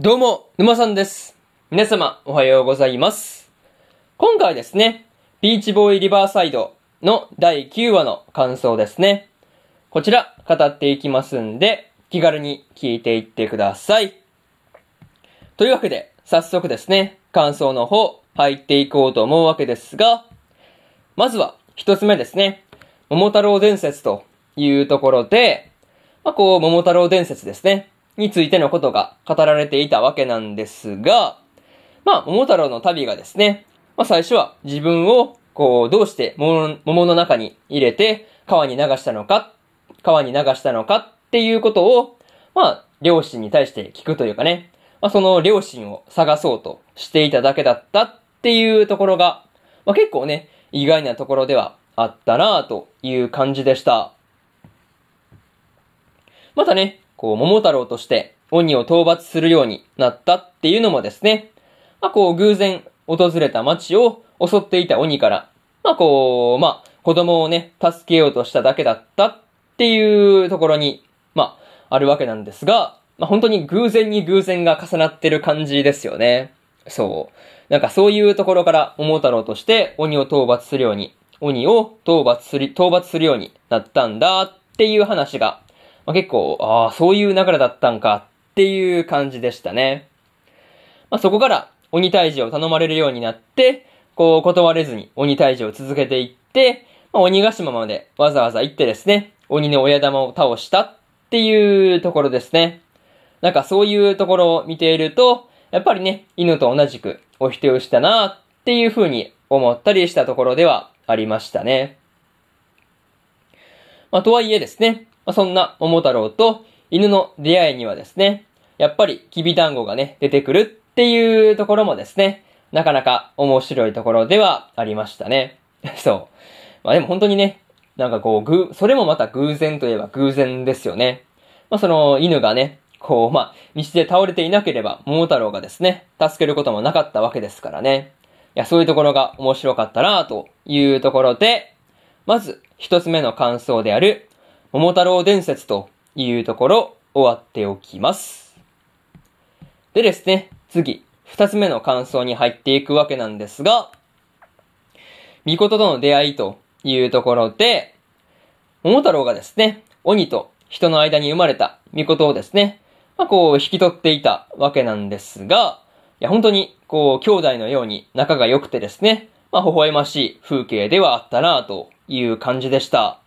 どうも、沼さんです。皆様、おはようございます。今回はですね、ビーチボーイリバーサイドの第9話の感想ですね。こちら、語っていきますんで、気軽に聞いていってください。というわけで、早速ですね、感想の方、入っていこうと思うわけですが、まずは、一つ目ですね、桃太郎伝説というところで、まあ、こう、桃太郎伝説ですね。についてのことが語られていたわけなんですが、まあ、桃太郎の旅がですね、まあ、最初は自分を、こう、どうして桃の中に入れて川に流したのか、川に流したのかっていうことを、まあ、両親に対して聞くというかね、まあ、その両親を探そうとしていただけだったっていうところが、まあ、結構ね、意外なところではあったなぁという感じでした。またね、こう、桃太郎として鬼を討伐するようになったっていうのもですね、まあこう、偶然訪れた町を襲っていた鬼から、まあこう、まあ、子供をね、助けようとしただけだったっていうところに、まあ、あるわけなんですが、まあ本当に偶然に偶然が重なってる感じですよね。そう。なんかそういうところから桃太郎として鬼を討伐するように、鬼を討伐する、討伐するようになったんだっていう話が、まあ、結構、ああ、そういう流れだったんかっていう感じでしたね。まあ、そこから鬼退治を頼まれるようになって、こう断れずに鬼退治を続けていって、まあ、鬼ヶ島までわざわざ行ってですね、鬼の親玉を倒したっていうところですね。なんかそういうところを見ていると、やっぱりね、犬と同じくお人よしたなっていう風に思ったりしたところではありましたね。まあ、とはいえですね、まあ、そんな桃太郎と犬の出会いにはですね、やっぱりきび団子がね、出てくるっていうところもですね、なかなか面白いところではありましたね。そう。まあでも本当にね、なんかこう、ぐ、それもまた偶然といえば偶然ですよね。まあその犬がね、こう、まあ、道で倒れていなければ、桃太郎がですね、助けることもなかったわけですからね。いや、そういうところが面白かったなというところで、まず、一つ目の感想である、桃太郎伝説というところ、終わっておきます。でですね、次、二つ目の感想に入っていくわけなんですが、巫女との出会いというところで、桃太郎がですね、鬼と人の間に生まれた巫女をですね、まあこう引き取っていたわけなんですが、いや本当にこう兄弟のように仲が良くてですね、まあ微笑ましい風景ではあったなという感じでした。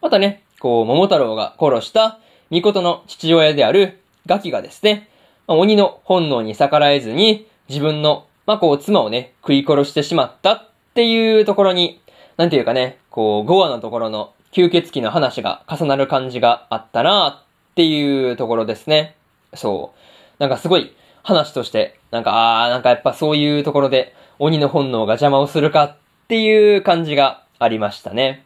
またね、こう桃太郎が殺した巫女の父親であるガキがですね、まあ鬼の本能に逆らえずに自分の、まあこう妻をね、食い殺してしまったっていうところに、なんていうかね、こう5話のところの吸血鬼の話が重なる感じがあったなっていうところですね。そう。なんかすごい話として、なんか、あー、なんかやっぱそういうところで鬼の本能が邪魔をするかっていう感じがありましたね。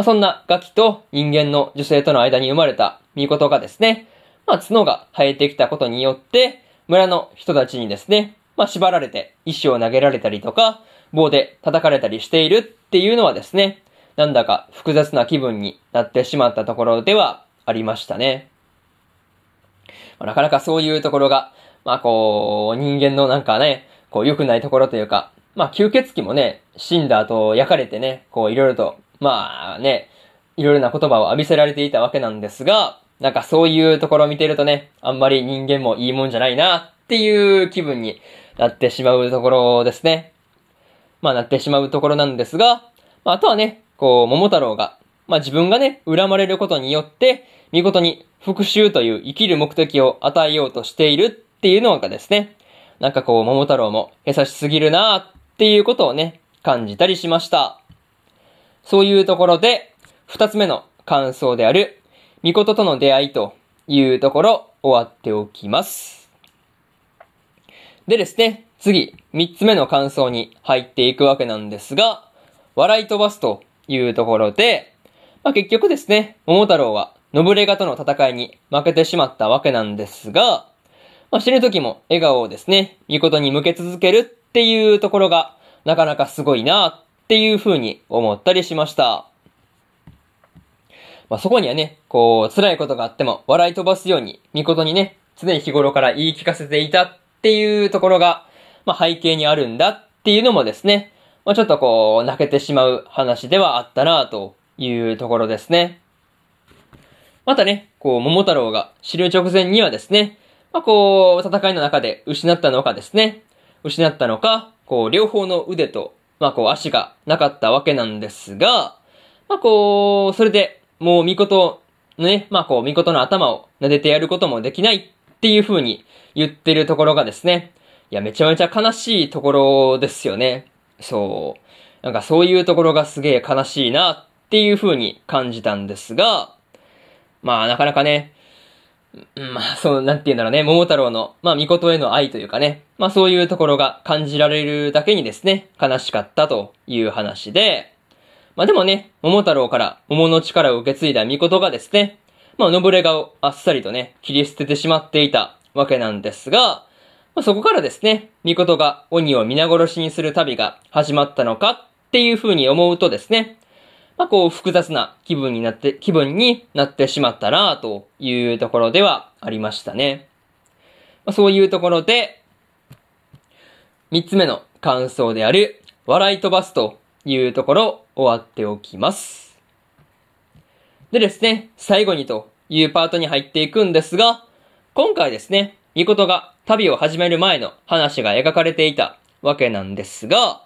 まあ、そんなガキと人間の女性との間に生まれた巫女がですね、まあ、角が生えてきたことによって、村の人たちにですね、まあ、縛られて石を投げられたりとか、棒で叩かれたりしているっていうのはですね、なんだか複雑な気分になってしまったところではありましたね。まあなかなかそういうところが、まあこう、人間のなんかね、こう良くないところというか、まあ吸血鬼もね、死んだ後焼かれてね、こういろいろと、まあね、いろいろな言葉を浴びせられていたわけなんですが、なんかそういうところを見てるとね、あんまり人間もいいもんじゃないなっていう気分になってしまうところですね。まあなってしまうところなんですが、まああとはね、こう、桃太郎が、まあ自分がね、恨まれることによって、見事に復讐という生きる目的を与えようとしているっていうのがですね、なんかこう、桃太郎も優しすぎるなっていうことをね、感じたりしました。そういうところで、二つ目の感想である、巫女との出会いというところ、終わっておきます。でですね、次、三つ目の感想に入っていくわけなんですが、笑い飛ばすというところで、まあ、結局ですね、桃太郎は、ノブレガとの戦いに負けてしまったわけなんですが、まあ、死ぬ時も笑顔をですね、見事に向け続けるっていうところが、なかなかすごいなっていう風に思ったりしました。まあ、そこにはね、こう、辛いことがあっても笑い飛ばすように、巫女にね、常に日頃から言い聞かせていたっていうところが、まあ、背景にあるんだっていうのもですね、まあ、ちょっとこう、泣けてしまう話ではあったなというところですね。またね、こう、桃太郎が知る直前にはですね、まあ、こう、戦いの中で失ったのかですね、失ったのか、こう、両方の腕と、まあ、こう、足がなかったわけなんですが、まあ、こう、それで、もう、巫女のね、まあ、こう、巫女の頭を撫でてやることもできないっていう風に言ってるところがですね、いや、めちゃめちゃ悲しいところですよね。そう。なんかそういうところがすげえ悲しいなっていう風に感じたんですが、まあなかなかね、まあそう、なんて言うんだろうね、桃太郎の、まあ巫女への愛というかね、まあそういうところが感じられるだけにですね、悲しかったという話で、まあでもね、桃太郎から桃の力を受け継いだ巫女がですね、まあ、のぶれがをあっさりとね、切り捨ててしまっていたわけなんですが、まあ、そこからですね、巫女が鬼を皆殺しにする旅が始まったのかっていう風に思うとですね、まあ、こう複雑な気分になって、気分になってしまったなというところではありましたね。まあ、そういうところで、三つ目の感想である、笑い飛ばすというところ終わっておきます。でですね、最後にというパートに入っていくんですが、今回ですね、ミコトが旅を始める前の話が描かれていたわけなんですが、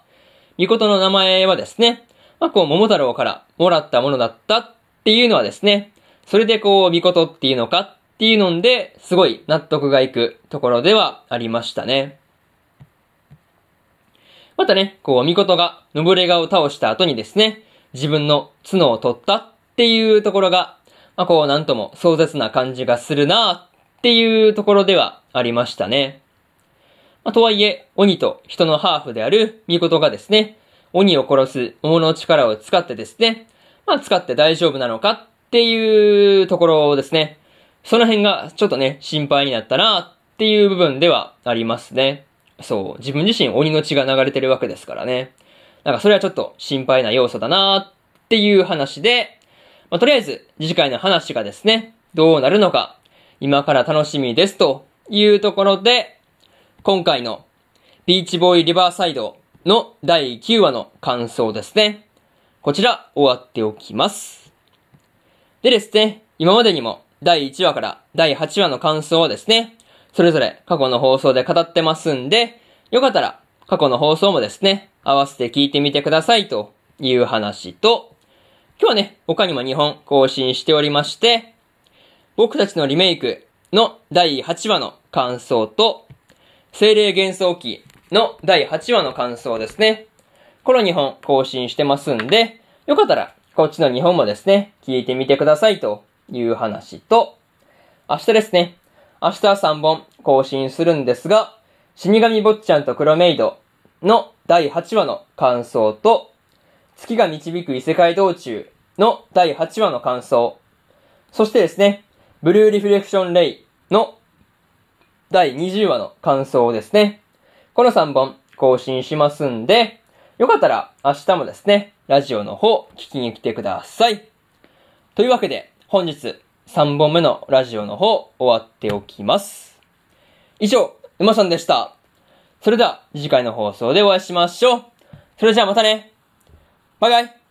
ミコトの名前はですね、まあ、こう、桃太郎からもらったものだったっていうのはですね、それでこう、ミコトっていうのかっていうので、すごい納得がいくところではありましたね。またね、こう、ミコトが、ノブレガを倒した後にですね、自分の角を取ったっていうところが、まあ、こう、なんとも壮絶な感じがするなっていうところではありましたね。まあ、とはいえ、鬼と人のハーフであるミコトがですね、鬼を殺す桃の力を使ってですね、まあ、使って大丈夫なのかっていうところですね。その辺がちょっとね、心配になったなっていう部分ではありますね。そう、自分自身鬼の血が流れてるわけですからね。なんかそれはちょっと心配な要素だなっていう話で、まあ、とりあえず、次回の話がですね、どうなるのか、今から楽しみですというところで、今回のビーチボーイリバーサイドの第9話の感想ですね。こちら終わっておきます。でですね、今までにも第1話から第8話の感想はですね、それぞれ過去の放送で語ってますんで、よかったら過去の放送もですね、合わせて聞いてみてくださいという話と、今日はね、他にも2本更新しておりまして、僕たちのリメイクの第8話の感想と、精霊幻想記の第8話の感想ですね。この2本更新してますんで、よかったらこっちの2本もですね、聞いてみてくださいという話と、明日ですね、明日は3本更新するんですが、死神坊ちゃんと黒メイドの第8話の感想と、月が導く異世界道中の第8話の感想。そしてですね、ブルーリフレクションレイの第20話の感想ですね、この3本更新しますんで、よかったら明日もですね、ラジオの方聞きに来てください。というわけで、本日3本目のラジオの方終わっておきます。以上、うまさんでした。それでは次回の放送でお会いしましょう。それじゃあまたね。バイバイ。